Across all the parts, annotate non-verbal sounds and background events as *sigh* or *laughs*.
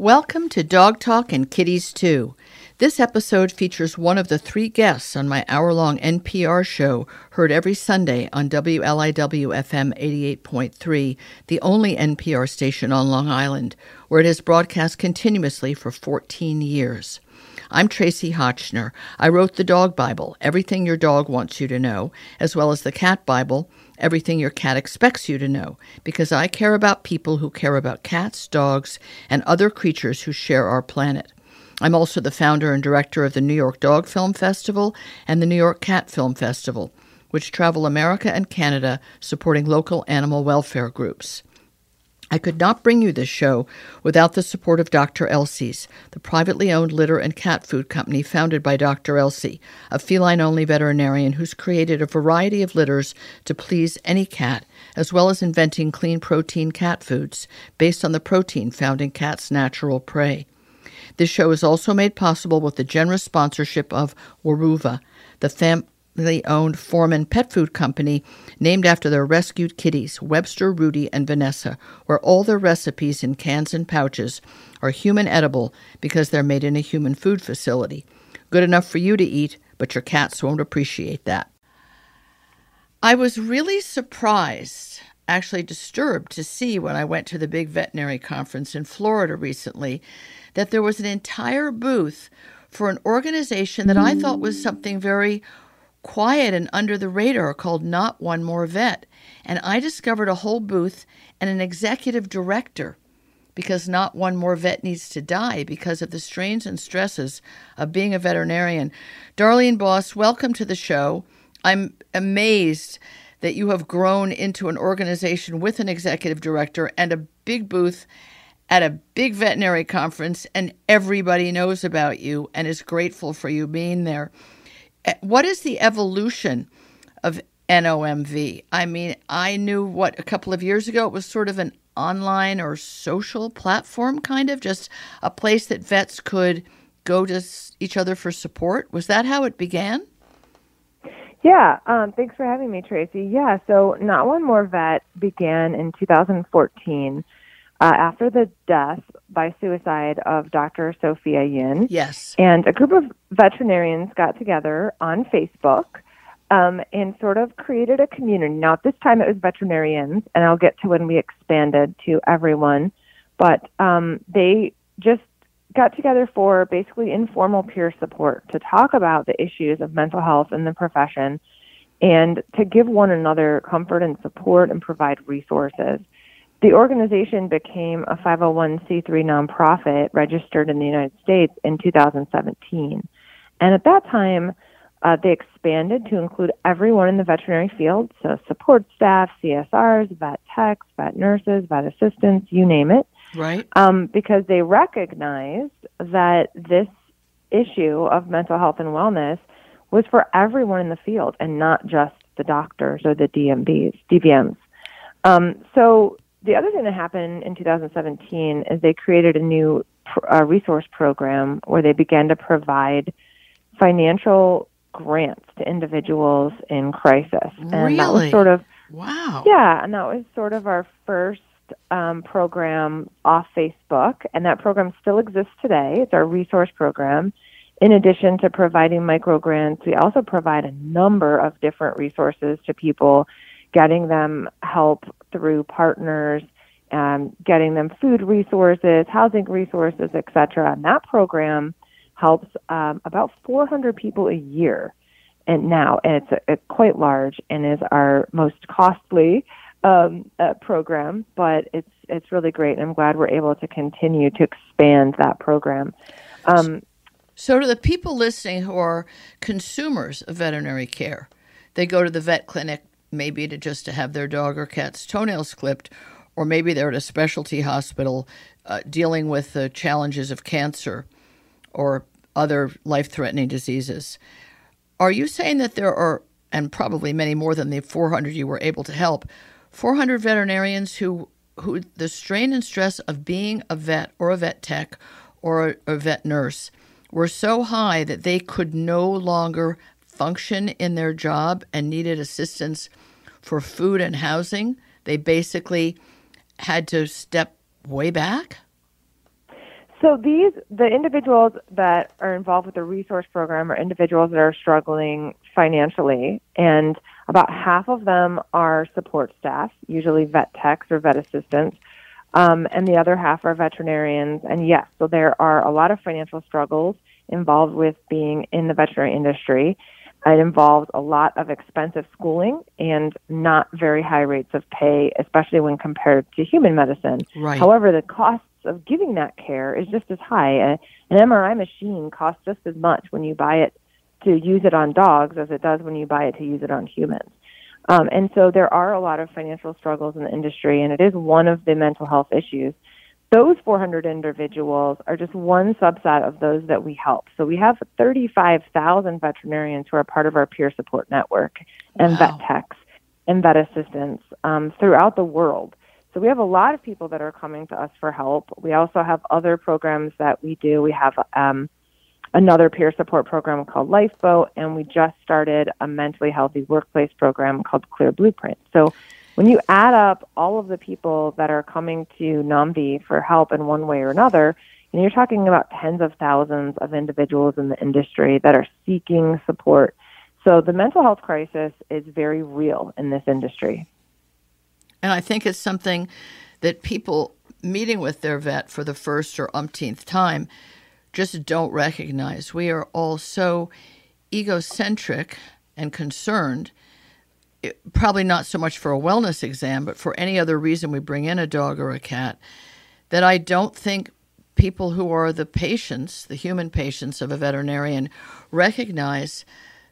Welcome to Dog Talk and Kitties Too. This episode features one of the three guests on my hour long NPR show, heard every Sunday on WLIW FM 88.3, the only NPR station on Long Island, where it has broadcast continuously for 14 years. I'm Tracie Hotchner. I wrote the Dog Bible, Everything Your Dog Wants You to Know, as well as the Cat Bible, Everything Your Cat Expects You to Know, because I care about people who care about cats, dogs, and other creatures who share our planet. I'm also the founder and director of the New York Dog Film Festival and the New York Cat Film Festival, which travel America and Canada supporting local animal welfare groups. I could not bring you this show without the support of Dr. Elsie's, the privately owned litter and cat food company founded by Dr. Elsie, a feline only veterinarian who's created a variety of litters to please any cat, as well as inventing clean protein cat foods based on the protein found in cats' natural prey. This show is also made possible with the generous sponsorship of Weruva, the family owned Foreman pet food company named after their rescued kitties, Webster, Rudy, and Vanessa, where all their recipes in cans and pouches are human edible because they're made in a human food facility. Good enough for you to eat, but your cats won't appreciate that. I was really surprised, actually disturbed, to see when I went to the big veterinary conference in Florida recently that there was an entire booth for an organization that I thought was something very quiet and under the radar called Not One More Vet. And I discovered a whole booth and an executive director because not one more vet needs to die because of the strains and stresses of being a veterinarian. Darlene Bos, welcome to the show. I'm amazed that you have grown into an organization with an executive director and a big booth at a big veterinary conference, and everybody knows about you and is grateful for you being there. Eh, what is the evolution of NOMV? I mean, I knew what a couple of years ago it was sort of an online or social platform, kind of just a place that vets could go to each other for support. Was that how it began? Yeah, um, thanks for having me, Tracie. Yeah, so Not One More Vet began in 2014 uh, after the death by suicide of Dr. Sophia Yin. Yes. And a group of veterinarians got together on Facebook um, and sort of created a community. Now, at this time, it was veterinarians, and I'll get to when we expanded to everyone. But um, they just got together for basically informal peer support to talk about the issues of mental health in the profession and to give one another comfort and support and provide resources. The organization became a 501c3 nonprofit registered in the United States in 2017. And at that time, uh, they expanded to include everyone in the veterinary field, so support staff, CSRs, vet techs, vet nurses, vet assistants, you name it. Right. Um, because they recognized that this issue of mental health and wellness was for everyone in the field and not just the doctors or the DMBs, DVMs. Um, so the other thing that happened in 2017 is they created a new uh, resource program where they began to provide financial grants to individuals in crisis. And really? that was sort of wow. Yeah, and that was sort of our first um, program off Facebook, and that program still exists today. It's our resource program. In addition to providing micro grants, we also provide a number of different resources to people getting them help through partners, um, getting them food resources, housing resources, etc. And that program helps um, about 400 people a year. And now, and it's, a, quite large and is our most costly um, uh, program, but it's it's really great. And I'm glad we're able to continue to expand that program. Um, so, to the people listening who are consumers of veterinary care, they go to the vet clinic maybe to just to have their dog or cat's toenails clipped, or maybe they're at a specialty hospital uh, dealing with the challenges of cancer or other life threatening diseases. Are you saying that there are, and probably many more than the 400 you were able to help, 400 veterinarians who, who the strain and stress of being a vet or a vet tech or a, a vet nurse were so high that they could no longer function in their job and needed assistance for food and housing, they basically had to step way back? So these, the individuals that are involved with the resource program are individuals that are struggling financially, and about half of them are support staff, usually vet techs or vet assistants, um, and the other half are veterinarians. And yes, so there are a lot of financial struggles involved with being in the veterinary industry. It involves a lot of expensive schooling and not very high rates of pay, especially when compared to human medicine. Right. However, the costs of giving that care is just as high. an MRI machine costs just as much when you buy it to use it on dogs as it does when you buy it to use it on humans. Um, and so there are a lot of financial struggles in the industry, and it is one of the mental health issues those 400 individuals are just one subset of those that we help. So we have 35,000 veterinarians who are part of our peer support network and wow. vet techs and vet assistants um, throughout the world. So we have a lot of people that are coming to us for help. We also have other programs that we do. We have um, another peer support program called Lifeboat, and we just started a mentally healthy workplace program called Clear Blueprint. So when you add up all of the people that are coming to NOMV for help in one way or another, and you're talking about tens of thousands of individuals in the industry that are seeking support. So the mental health crisis is very real in this industry. And I think it's something that people meeting with their vet for the first or umpteenth time just don't recognize. We are all so egocentric and concerned probably not so much for a wellness exam, but for any other reason we bring in a dog or a cat, that I don't think people who are the patients, the human patients of a veterinarian, recognize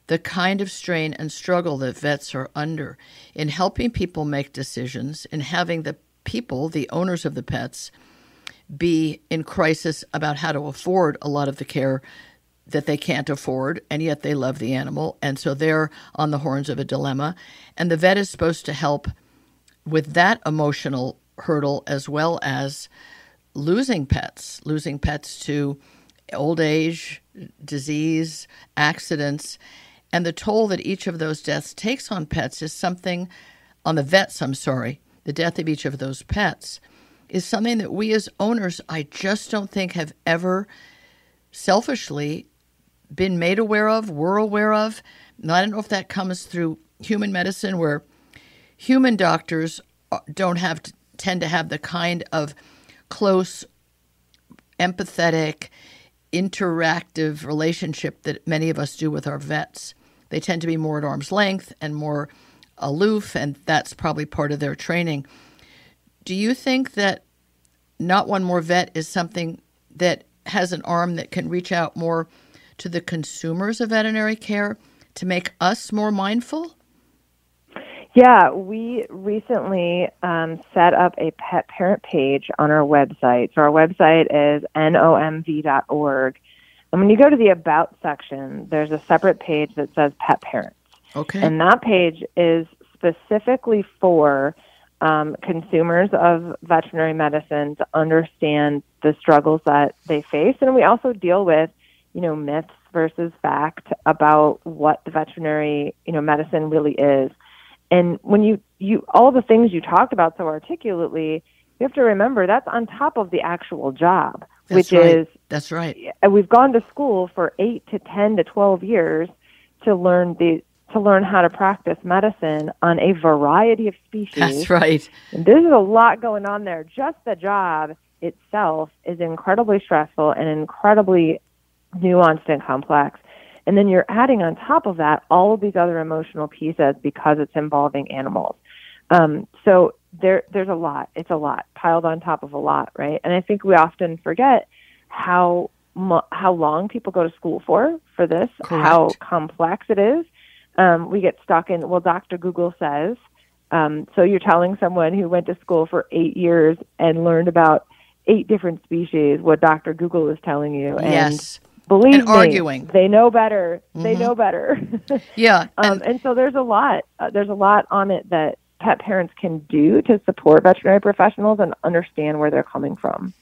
the kind of strain and struggle that vets are under in helping people make decisions, in having the people, the owners of the pets, be in crisis about how to afford a lot of the care that they can't afford, and yet they love the animal. And so they're on the horns of a dilemma. And the vet is supposed to help with that emotional hurdle as well as losing pets, losing pets to old age, disease, accidents. And the toll that each of those deaths takes on pets is something, on the vets, I'm sorry, the death of each of those pets is something that we as owners, I just don't think have ever selfishly been made aware of, we're aware of. And I don't know if that comes through human medicine where human doctors uh, don't have to, tend to have the kind of close, empathetic, interactive relationship that many of us do with our vets. They tend to be more at arm's length and more aloof, and that's probably part of their training. Do you think that not one more vet is something that has an arm that can reach out more to the consumers of veterinary care to make us more mindful? Yeah, we recently um, set up a pet parent page on our website. So our website is nomv.org. And when you go to the About section, there's a separate page that says Pet Parents. Okay. And that page is specifically for um, consumers of veterinary medicine to understand the struggles that they face. And we also deal with you know, myths versus fact about what the veterinary, you know, medicine really is. And when you, you all the things you talked about so articulately, you have to remember that's on top of the actual job, that's which right. is that's right. And We've gone to school for eight to ten to twelve years to learn the to learn how to practice medicine on a variety of species. That's right. And there's a lot going on there. Just the job itself is incredibly stressful and incredibly nuanced and complex. And then you're adding on top of that all of these other emotional pieces because it's involving animals. Um, so there, there's a lot. It's a lot piled on top of a lot, right? And I think we often forget how how long people go to school for for this, Correct. how complex it is. Um, we get stuck in well, Dr. Google says. Um, so you're telling someone who went to school for eight years and learned about eight different species what Dr. Google is telling you. And yes. Believe and me, arguing. They know better. Mm-hmm. They know better. *laughs* yeah. *laughs* Um, and, and, so there's a lot. Uh, there's a lot on it that pet parents can do to support veterinary professionals and understand where they're coming from.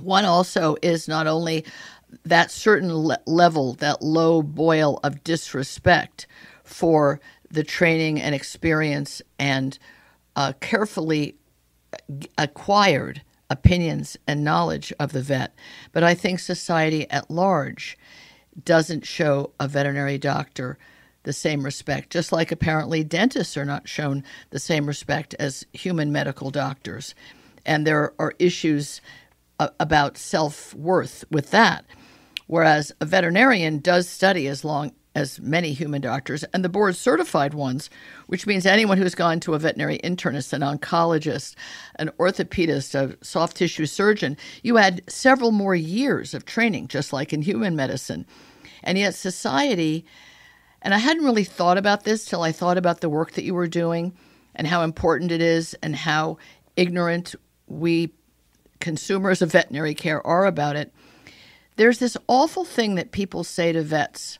One also is not only that certain le- level, that low boil of disrespect for the training and experience and uh, carefully acquired opinions and knowledge of the vet, but I think society at large doesn't show a veterinary doctor the same respect, just like apparently dentists are not shown the same respect as human medical doctors. And there are issues uh, about self worth with that. Whereas a veterinarian does study as long as many human doctors, and the board certified ones, which means anyone who's gone to a veterinary internist, an oncologist, an orthopedist, a soft tissue surgeon, you add several more years of training, just like in human medicine. And yet, society, and I hadn't really thought about this till I thought about the work that you were doing and how important it is and how ignorant we consumers of veterinary care are about it. There's this awful thing that people say to vets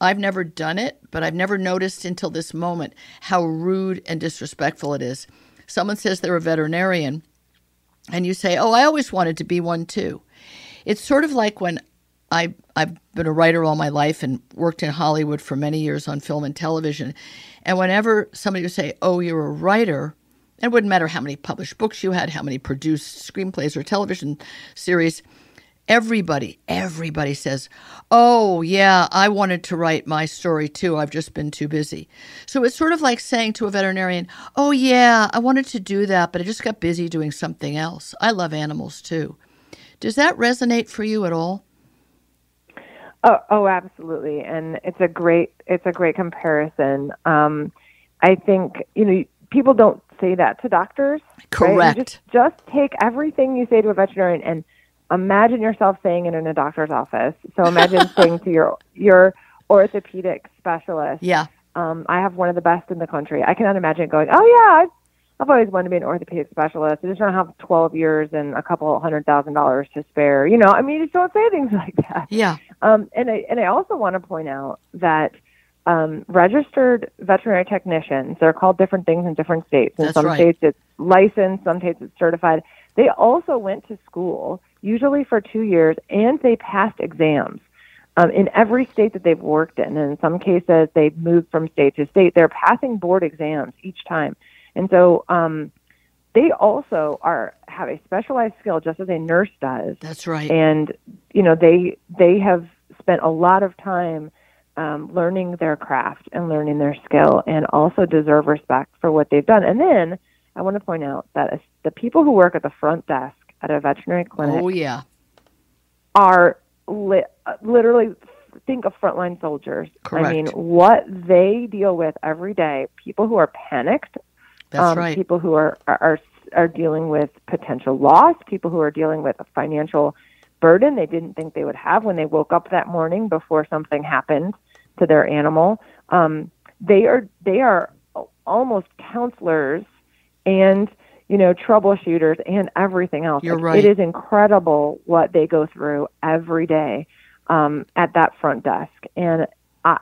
I've never done it, but I've never noticed until this moment how rude and disrespectful it is. Someone says they're a veterinarian, and you say, Oh, I always wanted to be one too. It's sort of like when I, I've been a writer all my life and worked in Hollywood for many years on film and television. And whenever somebody would say, Oh, you're a writer, it wouldn't matter how many published books you had, how many produced screenplays or television series, Everybody, everybody says, Oh, yeah, I wanted to write my story too. I've just been too busy. So it's sort of like saying to a veterinarian, Oh, yeah, I wanted to do that, but I just got busy doing something else. I love animals too. Does that resonate for you at all? Oh, oh, absolutely, and it's a great it's a great comparison. Um, I think you know people don't say that to doctors. Correct. Right? Just, just take everything you say to a veterinarian and imagine yourself saying it in a doctor's office. So imagine saying to your your orthopedic specialist, "Yeah, um, I have one of the best in the country." I cannot imagine going, "Oh yeah, I've, I've always wanted to be an orthopedic specialist. I just don't have 12 years and a couple hundred thousand dollars to spare." You know, I mean, you just don't say things *laughs* like that. Yeah. Um, and I and I also want to point out that. Um, registered veterinary technicians, they're called different things in different states. In That's some right. states it's licensed, some states it's certified. They also went to school usually for two years, and they passed exams um, in every state that they've worked in. And in some cases, they've moved from state to state. They're passing board exams each time, and so um, they also are have a specialized skill, just as a nurse does. That's right. And you know, they they have spent a lot of time. Um, learning their craft and learning their skill, and also deserve respect for what they've done. And then I want to point out that the people who work at the front desk at a veterinary clinic oh yeah, are li- literally think of frontline soldiers. Correct. I mean, what they deal with every day. People who are panicked. that's um, right. People who are, are are are dealing with potential loss. People who are dealing with a financial burden they didn't think they would have when they woke up that morning before something happened to their animal. Um, they are they are almost counselors and you know, troubleshooters and everything else. You're Like, right. It is incredible what they go through every day um, at that front desk. And I,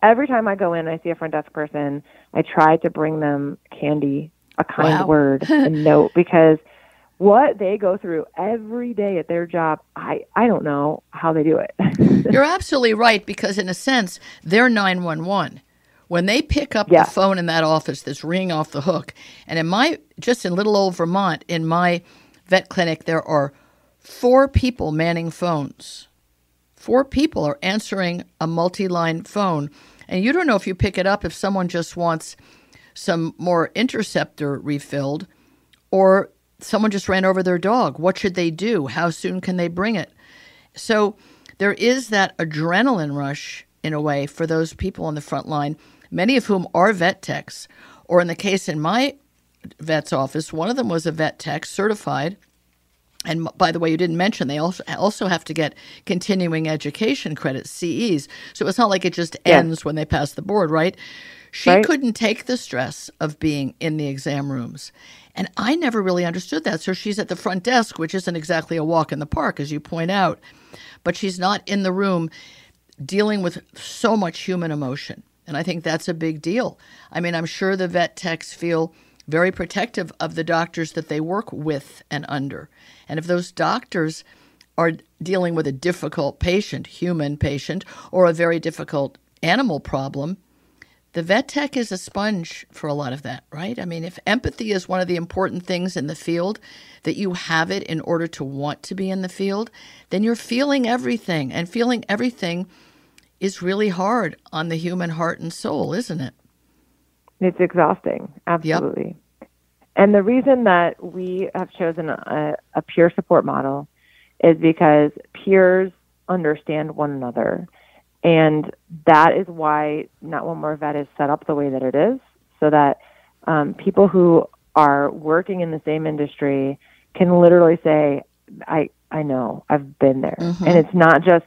every time I go in, I see a front desk person. I try to bring them candy, a kind Wow. word, a *laughs* note, because what they go through every day at their job, I I don't know how they do it. *laughs* You're absolutely right because, in a sense, they're 911. When they pick up Yeah. the phone in that office that's ringing off the hook, and in my, just in little old Vermont, in my vet clinic, there are four people manning phones. Four people are answering a multi line phone. And you don't know if you pick it up if someone just wants some more interceptor refilled or someone just ran over their dog. What should they do? How soon can they bring it? So there is that adrenaline rush in a way for those people on the front line, many of whom are vet techs. Or in the case in my vet's office, one of them was a vet tech certified. And by the way, you didn't mention they also have to get continuing education credits, CEs. So it's not like it just Yeah. ends when they pass the board, right? She Right. couldn't take the stress of being in the exam rooms. And I never really understood that. So she's at the front desk, which isn't exactly a walk in the park, as you point out, but she's not in the room dealing with so much human emotion. And I think that's a big deal. I mean, I'm sure the vet techs feel very protective of the doctors that they work with and under. And if those doctors are dealing with a difficult patient, human patient, or a very difficult animal problem, the vet tech is a sponge for a lot of that, right? I mean, if empathy is one of the important things in the field, that you have it in order to want to be in the field, then you're feeling everything. And feeling everything is really hard on the human heart and soul, isn't it? It's exhausting, absolutely. Yep. And the reason that we have chosen a, a peer support model is because peers understand one another and that is why Not One More Vet is set up the way that it is, so that um, people who are working in the same industry can literally say, I, I know, I've been there. Mm-hmm. And it's not just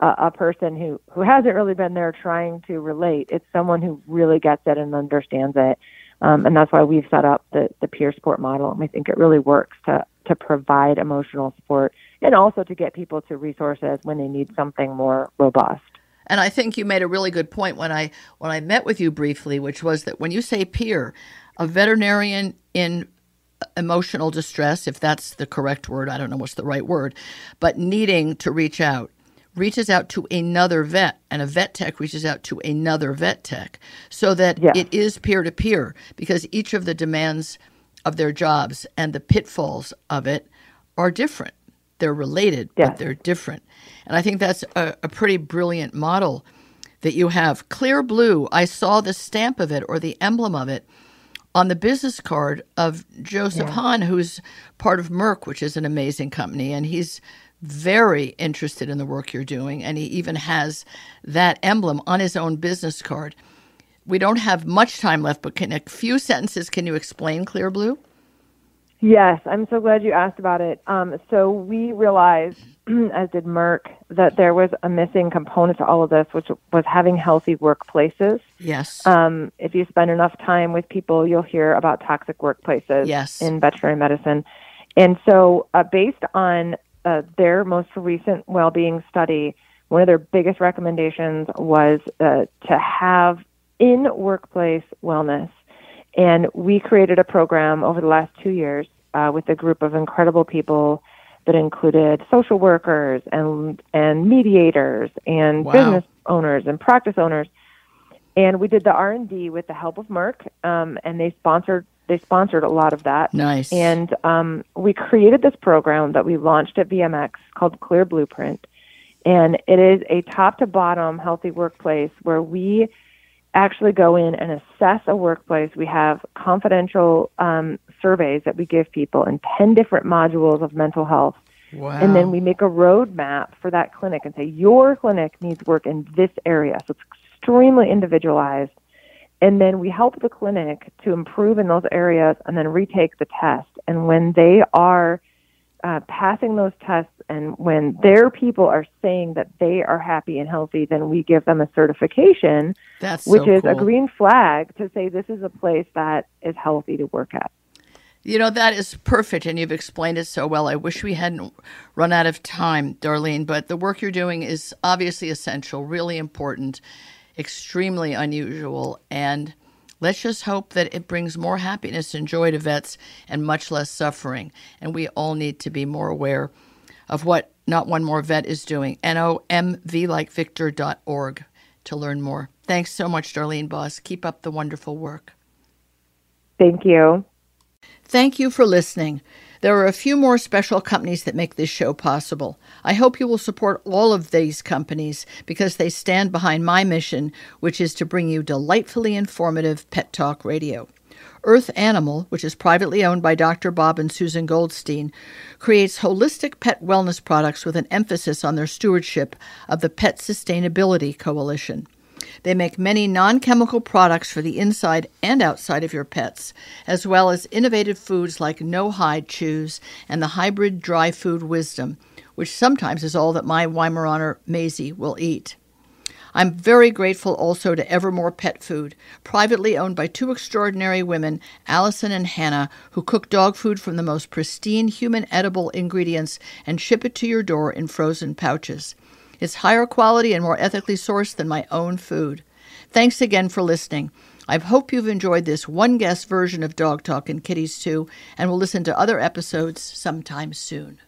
a, a person who, who hasn't really been there trying to relate. It's someone who really gets it and understands it. Um, and that's why we've set up the, the peer support model. And we think it really works to, to provide emotional support and also to get people to resources when they need something more robust. And I think you made a really good point when I when I met with you briefly, which was that when you say peer, a veterinarian in emotional distress, if that's the correct word, I don't know what's the right word, but needing to reach out, reaches out to another vet, and a vet tech reaches out to another vet tech, so that yeah. it is peer to peer because each of the demands of their jobs and the pitfalls of it are different. They're related, but they're different. And I think that's a, a pretty brilliant model that you have. Clear blue, I saw the stamp of it or the emblem of it on the business card of Joseph yeah. Hahn, who's part of Merck, which is an amazing company, and he's very interested in the work you're doing, and he even has that emblem on his own business card. We don't have much time left, but in a few sentences, can you explain Clear Blue? Yes, I'm so glad you asked about it. Um, so we realized, *clears throat* as did Merck, that there was a missing component to all of this, which was having healthy workplaces. Yes. Um, if you spend enough time with people, you'll hear about toxic workplaces yes. in veterinary medicine. And so, uh, based on uh, their most recent well-being study, one of their biggest recommendations was uh, to have in workplace wellness and we created a program over the last two years uh, with a group of incredible people that included social workers and and mediators and wow. business owners and practice owners. And we did the R and D with the help of Merck, um, and they sponsored they sponsored a lot of that. Nice. And um, we created this program that we launched at VMX called Clear Blueprint, and it is a top to bottom healthy workplace where we actually go in and assess a workplace. We have confidential um, surveys that we give people in 10 different modules of mental health. Wow. And then we make a roadmap for that clinic and say, your clinic needs work in this area. So it's extremely individualized. And then we help the clinic to improve in those areas and then retake the test. And when they are uh, passing those tests and when their people are saying that they are happy and healthy, then we give them a certification, That's which so is cool. a green flag to say this is a place that is healthy to work at. You know, that is perfect, and you've explained it so well. I wish we hadn't run out of time, Darlene, but the work you're doing is obviously essential, really important, extremely unusual, and Let's just hope that it brings more happiness and joy to vets and much less suffering. And we all need to be more aware of what Not One More Vet is doing. NOMVlikevictor.org to learn more. Thanks so much, Darlene Bos. Keep up the wonderful work. Thank you. Thank you for listening. There are a few more special companies that make this show possible. I hope you will support all of these companies because they stand behind my mission, which is to bring you delightfully informative pet talk radio. Earth Animal, which is privately owned by Dr. Bob and Susan Goldstein, creates holistic pet wellness products with an emphasis on their stewardship of the Pet Sustainability Coalition. They make many non chemical products for the inside and outside of your pets, as well as innovative foods like no hide chews and the hybrid dry food wisdom, which sometimes is all that my Weimaraner Maisie will eat. I'm very grateful also to Evermore Pet Food, privately owned by two extraordinary women, Allison and Hannah, who cook dog food from the most pristine human edible ingredients and ship it to your door in frozen pouches. It's higher quality and more ethically sourced than my own food. Thanks again for listening. I hope you've enjoyed this one guest version of Dog Talk and Kitties too, and will listen to other episodes sometime soon.